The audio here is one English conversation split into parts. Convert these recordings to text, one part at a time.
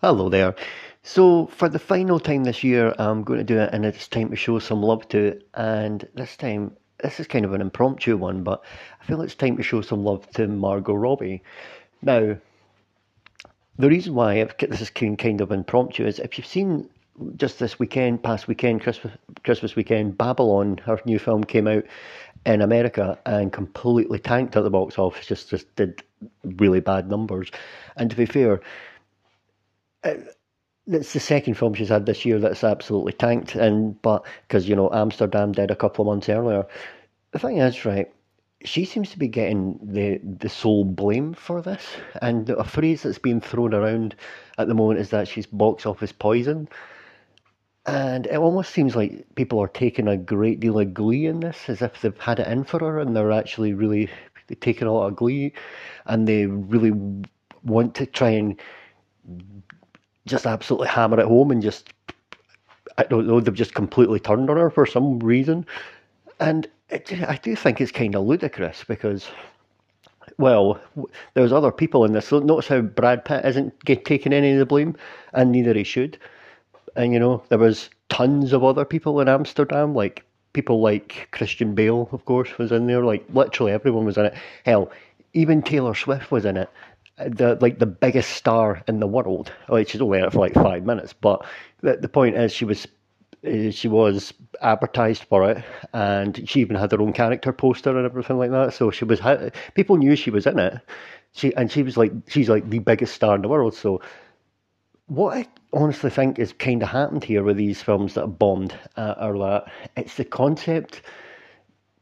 Hello there. So, for the final time this year, I'm going to do it, and it's time to show some love to it. And this time, this is kind of an impromptu one, but I feel it's time to show some love to Margot Robbie. Now, the reason why this is kind of impromptu is if you've seen just this weekend, past weekend, Christmas, Christmas weekend, Babylon, her new film came out in America and completely tanked at the box office. Just just did really bad numbers. And to be fair, Uh, it's the second film she's had this year that's absolutely tanked, and but because you know Amsterdam did a couple of months earlier. The thing is, right, she seems to be getting the the sole blame for this, and a phrase that's being thrown around at the moment is that she's box office poison. And it almost seems like people are taking a great deal of glee in this, as if they've had it in for her, and they're actually really taking a lot of glee, and they really want to try and just absolutely hammer it home and just I don't know they've just completely turned on her for some reason, and it, I do think it's kind of ludicrous because. Well, there's other people in this. Notice how Brad Pitt isn't get, taking any of the blame, and neither he should. And you know, there was tons of other people in Amsterdam, like people like Christian Bale, of course, was in there. Like literally everyone was in it. Hell, even Taylor Swift was in it the like the biggest star in the world. Well, she's only in it for like five minutes, but the, the point is she was uh, she was advertised for it, and she even had her own character poster and everything like that. So she was people knew she was in it. She and she was like she's like the biggest star in the world. So what I honestly think is kind of happened here with these films that have bombed uh, are that it's the concept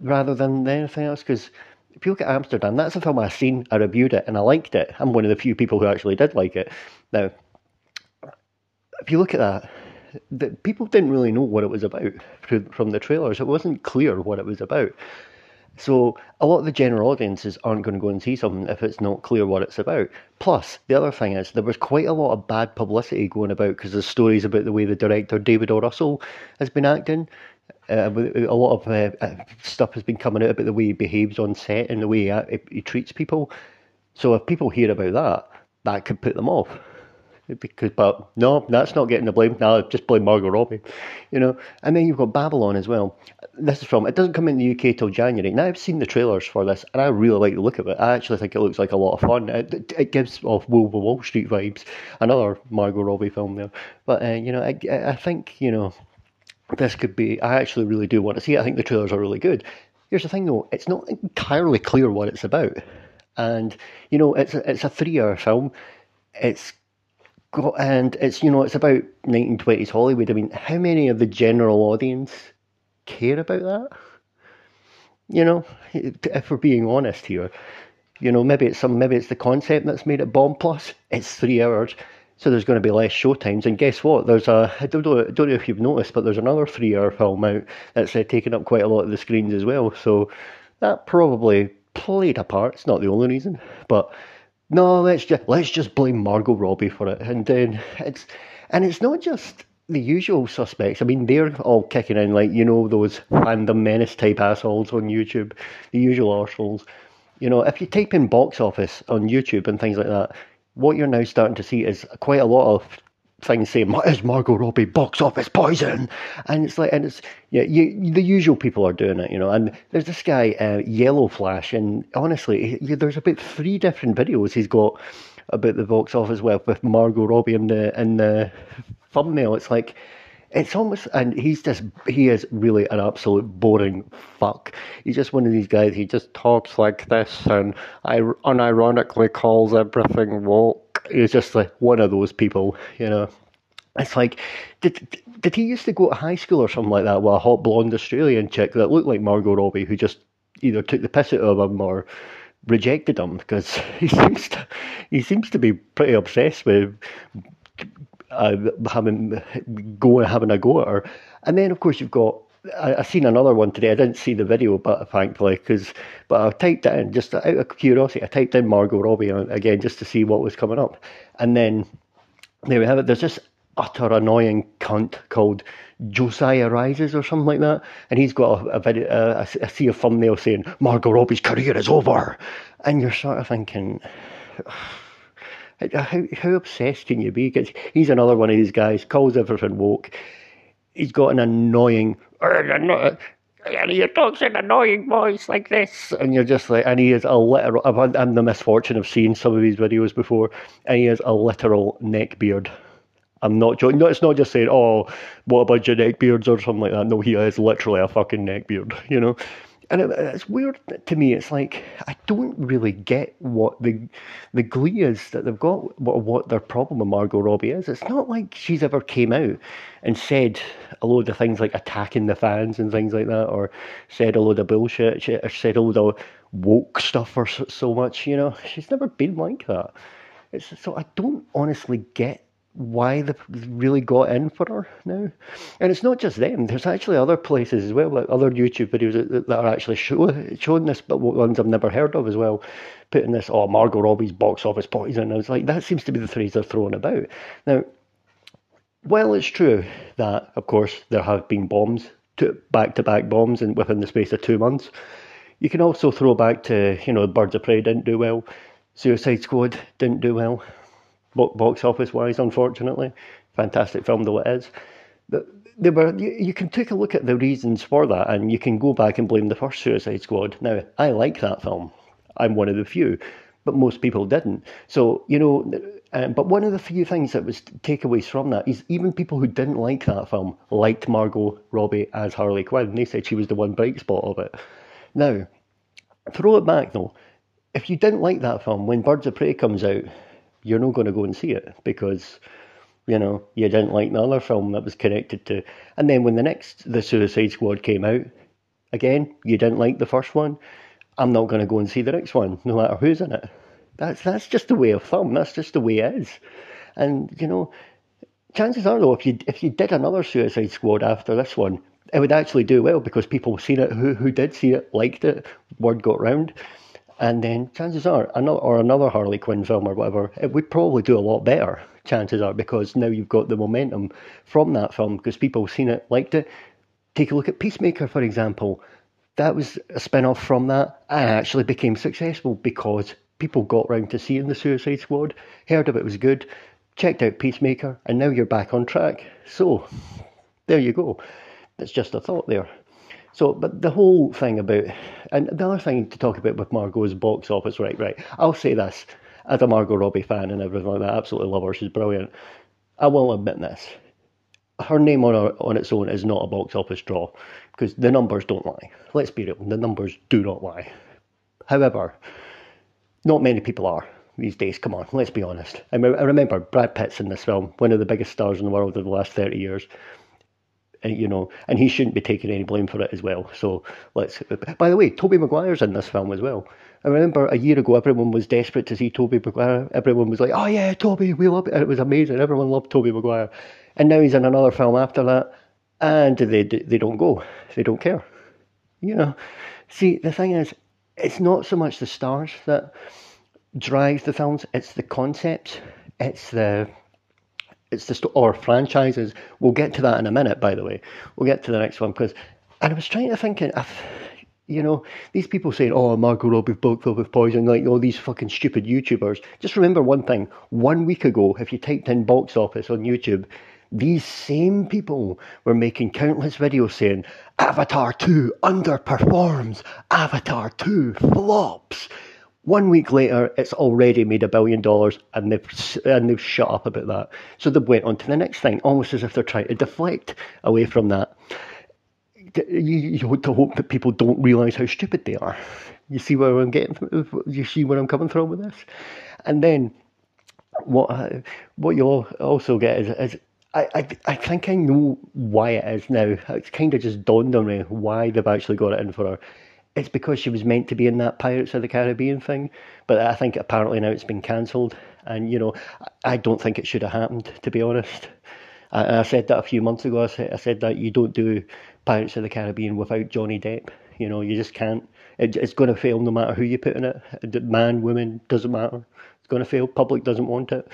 rather than anything else because if you look at Amsterdam, that's a film I've seen, I reviewed it, and I liked it. I'm one of the few people who actually did like it. Now, if you look at that, the, people didn't really know what it was about from the trailers. It wasn't clear what it was about. So a lot of the general audiences aren't going to go and see something if it's not clear what it's about. Plus, the other thing is there was quite a lot of bad publicity going about because there's stories about the way the director David O. Russell has been acting. Uh, a lot of uh, uh, stuff has been coming out about the way he behaves on set and the way he, he treats people. So if people hear about that, that could put them off. Because, but no, that's not getting the blame. No, just blame Margot Robbie, you know. And then you've got Babylon as well. This is from. It doesn't come in the UK till January. Now I've seen the trailers for this, and I really like the look of it. I actually think it looks like a lot of fun. It, it gives off Wolf of Wall Street vibes. Another Margot Robbie film there. But uh, you know, I, I think you know this could be. I actually really do want to see it. I think the trailers are really good. Here's the thing, though: it's not entirely clear what it's about, and you know, it's a, it's a three-hour film. It's got and it's you know, it's about 1920s Hollywood. I mean, how many of the general audience care about that? You know, if we're being honest here, you know, maybe it's some, maybe it's the concept that's made it bomb. Plus, it's three hours so there's going to be less show times. And guess what? There's a I don't know, I don't know if you've noticed, but there's another three-hour film out that's uh, taking up quite a lot of the screens as well. So that probably played a part. It's not the only reason, but no, let's just let's just blame Margot Robbie for it. And then it's and it's not just the usual suspects. I mean, they're all kicking in like you know those fandom menace type assholes on YouTube, the usual arseholes. You know, if you type in box office on YouTube and things like that, what you're now starting to see is quite a lot of things saying, "Is Margot Robbie box office poison?" And it's like, and it's yeah, you, the usual people are doing it, you know. And there's this guy, uh, Yellow Flash, and honestly, he, there's about three different videos he's got about the box office well with Margot Robbie in the in the thumbnail. It's like it's almost, and he's just, he is really an absolute boring fuck. He's just one of these guys, he just talks like this and I unironically calls everything woke. He's just like one of those people, you know. It's like, did did he used to go to high school or something like that with a hot blonde Australian chick that looked like Margot Robbie who just either took the piss out of him or rejected him because he seems to he seems to be pretty obsessed with uh, having go having a go at her. And then of course you've got I, I seen another one today. I didn't see the video, but thankfully, because but I typed in just out of curiosity. I typed in Margot Robbie again just to see what was coming up, and then there we have it. There's this utter annoying cunt called Josiah Rises or something like that, and he's got a, a video. I see a thumbnail saying Margot Robbie's career is over, and you're sort of thinking. Uh, how, how obsessed can you be? Because he's another one of these guys, calls everything woke. He's got an annoying, and he talks in annoying voice like this, and you're just like, and he is a literal. I've had the misfortune of seeing some of these videos before, and he is a literal neck beard. I'm not joking. No, it's not just saying, "Oh, what about your neck beards" or something like that. No, he is literally a fucking neck beard. You know, and it, it's weird to me. It's like I don't really get what the the glee is that they've got, what, what their problem with Margot Robbie is. It's not like she's ever came out and said a load of things like attacking the fans and things like that, or said a load of bullshit, or said a load of woke stuff or so, so much. You know, she's never been like that. It's so I don't honestly get why they've really got in for her now. And it's not just them. There's actually other places as well, like other YouTube videos that, are actually show, showing this, but ones I've never heard of as well, putting this, oh, Margot Robbie's box office poison. And I was like, that seems to be the phrase they're throwing about. Now, while it's true that, of course, there have been bombs, back-to-back bombs and within the space of two months, you can also throw back to, you know, Birds of Prey didn't do well, Suicide Squad didn't do well, box office wise, unfortunately. Fantastic film though it is. But they were, you, you, can take a look at the reasons for that and you can go back and blame the first Suicide Squad. Now, I like that film. I'm one of the few, but most people didn't. So, you know, but one of the few things that was takeaways from that is even people who didn't like that film liked Margot Robbie as Harley Quinn. They said she was the one bright spot of it. Now, throw it back though. If you didn't like that film, when Birds of Prey comes out, you're not going to go and see it because you know you didn't like the other film that was connected to. And then when the next The Suicide Squad came out, again you didn't like the first one. I'm not going to go and see the next one, no matter who's in it. That's that's just the way of thumb. That's just the way it is. And you know, chances are though, if you if you did another Suicide Squad after this one, it would actually do well because people seen it who who did see it liked it. Word got round. And then chances are, another, or another Harley Quinn film or whatever, it would probably do a lot better. Chances are, because now you've got the momentum from that film because people have seen it, liked it. Take a look at Peacemaker, for example. That was a spin off from that and actually became successful because people got round to seeing the Suicide Squad, heard of it was good, checked out Peacemaker, and now you're back on track. So, there you go. That's just a thought there. So, but the whole thing about, and the other thing to talk about with Margot's box office, right, right. I'll say this as a Margot Robbie fan and everything like that, I absolutely love her. She's brilliant. I will admit this. Her name on her, on its own is not a box office draw because the numbers don't lie. Let's be real, the numbers do not lie. However, not many people are these days. Come on, let's be honest. I, remember Brad Pitt's in this film, one of the biggest stars in the world of the last 30 years you know, and he shouldn't be taking any blame for it as well. So let's. By the way, Tobey Maguire's in this film as well. I remember a year ago, everyone was desperate to see Tobey Maguire. Everyone was like, "Oh yeah, Tobey, we love it," and it was amazing. Everyone loved Tobey Maguire, and now he's in another film after that, and they they don't go, they don't care. You know, see the thing is, it's not so much the stars that drive the films; it's the concepts, it's the it's the or franchises. We'll get to that in a minute. By the way, we'll get to the next one because. And I was trying to think if you know, these people saying, oh, Margot Robbie box office poison, like all these fucking stupid YouTubers. Just remember one thing. One week ago, if you typed in box office on YouTube, these same people were making countless videos saying, Avatar 2 underperforms, Avatar 2 flops. One week later, it's already made a billion dollars, and they've and they've shut up about that. So they went on to the next thing, almost as if they're trying to deflect away from that. You, you hope that people don't realise how stupid they are. You see where I'm getting? You see where I'm coming from with this? And then what what you'll also get is, is I, I, I think I know why it is now. It's kind of just dawned on me why they've actually got it in for her it's because she was meant to be in that Pirates of the Caribbean thing, but I think apparently now it's been cancelled. And you know, I don't think it should have happened, to be honest. I, I said that a few months ago. I said, I said that you don't do Pirates of the Caribbean without Johnny Depp. You know, you just can't. It, it's going to fail no matter who you put in it. Man, woman, doesn't matter. It's going to fail. Public doesn't want it.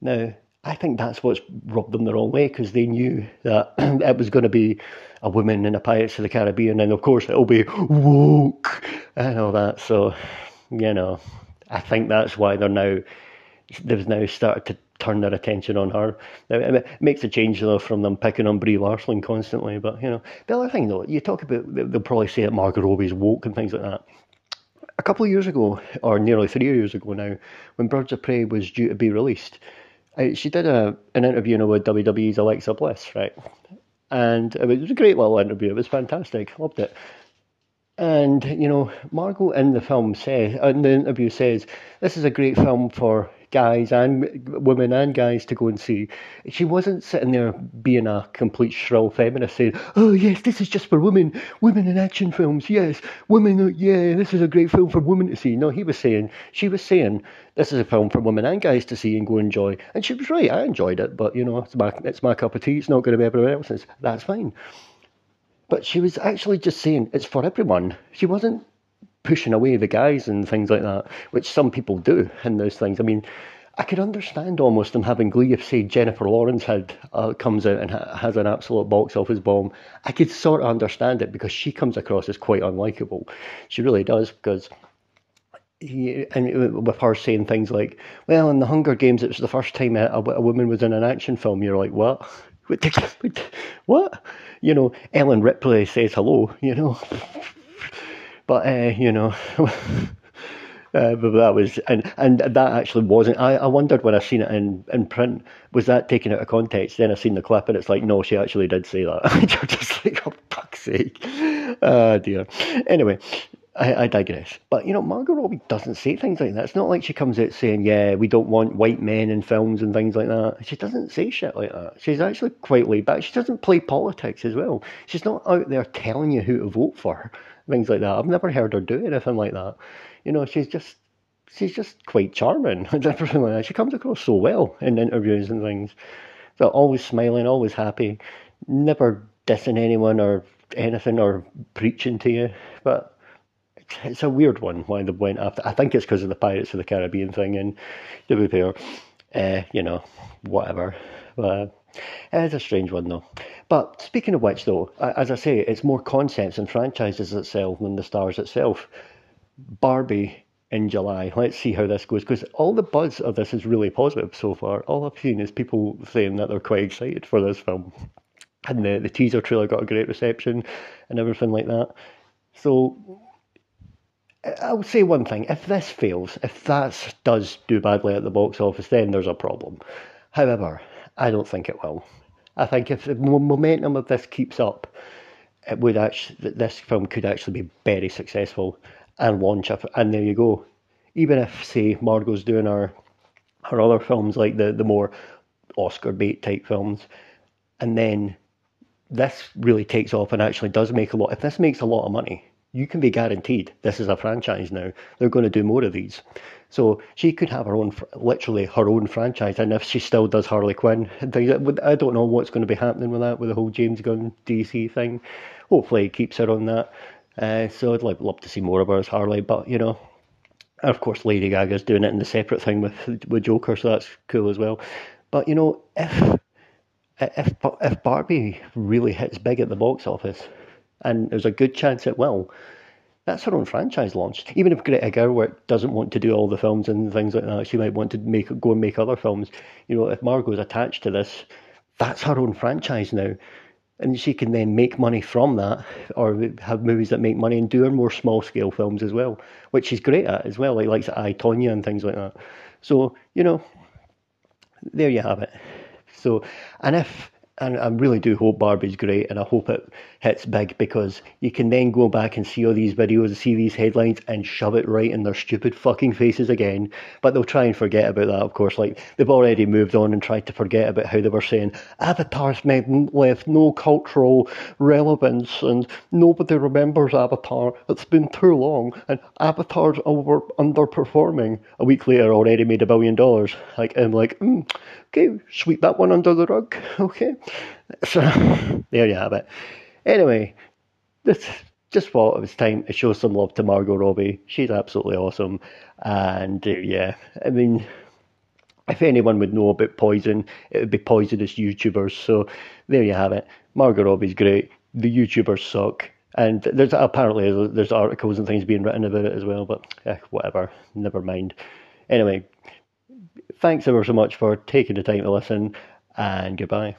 Now, I think that's what's rubbed them the wrong way because they knew that it was going to be a woman in a Pirates of the Caribbean, and of course it'll be woke and all that. So, you know, I think that's why they're now they've now started to turn their attention on her. Now, it makes a change though from them picking on Brie Larson constantly. But you know, the other thing though, you talk about they'll probably say that Margot Robbie's woke and things like that. A couple of years ago, or nearly three years ago now, when Birds of Prey was due to be released, she did a an interview you know, with WWE's Alexa Bliss, right? And it was a great little interview. It was fantastic. Loved it. And you know, Margot in the film says, in the interview says, this is a great film for guys and women and guys to go and see. She wasn't sitting there being a complete shrill feminist saying, "Oh yes, this is just for women, women in action films. Yes, women. Uh, yeah, this is a great film for women to see." No, he was saying, she was saying, this is a film for women and guys to see and go enjoy. And she was right. I enjoyed it, but you know, it's my it's my cup of tea. It's not going to be everyone else's. That's fine. But she was actually just saying it's for everyone. She wasn't pushing away the guys and things like that, which some people do in those things. I mean, I could understand almost them having glee if, say, Jennifer Lawrence had uh, comes out and ha- has an absolute box office bomb. I could sort of understand it because she comes across as quite unlikable. She really does because. He, and with her saying things like, "Well, in the Hunger Games, it was the first time a, a woman was in an action film." You're like, "What? what?" You know, Ellen Ripley says hello. You know, but uh, you know, uh, but that was and and that actually wasn't. I, I wondered when I seen it in, in print, was that taken out of context? Then I seen the clip and it's like, no, she actually did say that. You're just like, oh fuck's sake, oh dear. Anyway. I, I, digress. But you know, Margot Robbie doesn't say things like that. It's not like she comes out saying, "Yeah, we don't want white men in films and things like that." She doesn't say shit like that. She's actually quite laid back. She doesn't play politics as well. She's not out there telling you who to vote for things like that. I've never heard her do anything like that. You know, she's just she's just quite charming and everything like that. She comes across so well in interviews and things. So always smiling, always happy, never dissing anyone or anything or preaching to you. But it's a weird one why they went after. I think it's because of the Pirates of the Caribbean thing, and to be fair, uh, you know, whatever. But it's a strange one though. But speaking of which, though, as I say, it's more concepts and franchises itself than the stars itself. Barbie in July. Let's see how this goes because all the buzz of this is really positive so far. All I've seen is people saying that they're quite excited for this film. And the, the teaser trailer got a great reception and everything like that. So I'll say one thing if this fails, if that does do badly at the box office, then there's a problem. However, I don't think it will. I think if the momentum of this keeps up, it would actually this film could actually be very successful and launch up. And there you go. Even if say Margot's doing her her other films like the the more Oscar bait type films, and then this really takes off and actually does make a lot. If this makes a lot of money, you can be guaranteed this is a franchise now. They're going to do more of these. So she could have her own, literally her own franchise. And if she still does Harley Quinn I don't know what's going to be happening with that, with the whole James Gunn DC thing. Hopefully, it keeps her on that. Uh, so I'd like, love to see more of her as Harley. But you know, of course, Lady Gaga's doing it in the separate thing with with Joker, so that's cool as well. But you know, if if if Barbie really hits big at the box office, and there's a good chance it will, that's her own franchise launch. Even if Greta Gerwig doesn't want to do all the films and things like that, she might want to make go and make other films. You know, if Margot's attached to this, that's her own franchise now. And she can then make money from that, or have movies that make money and do her more small scale films as well, which she's great at as well, like likes I Tonya and things like that. So you know, there you have it. So, and if and I really do hope Barbie's great, and I hope it hits big because you can then go back and see all these videos, see these headlines, and shove it right in their stupid fucking faces again. But they'll try and forget about that, of course. Like they've already moved on and tried to forget about how they were saying Avatar's left no cultural relevance, and nobody remembers Avatar. It's been too long, and Avatar's over underperforming. A week later, already made a billion dollars. Like I'm like. Mm, Okay, sweep that one under the rug. Okay, so there you have it. Anyway, this just thought it was time to show some love to Margot Robbie. She's absolutely awesome, and uh, yeah, I mean, if anyone would know about poison, it would be poisonous YouTubers. So there you have it. Margot Robbie's great. The YouTubers suck. And there's apparently there's articles and things being written about it as well, but eh, whatever, never mind. Anyway, thanks ever so much for taking the time to listen, and goodbye.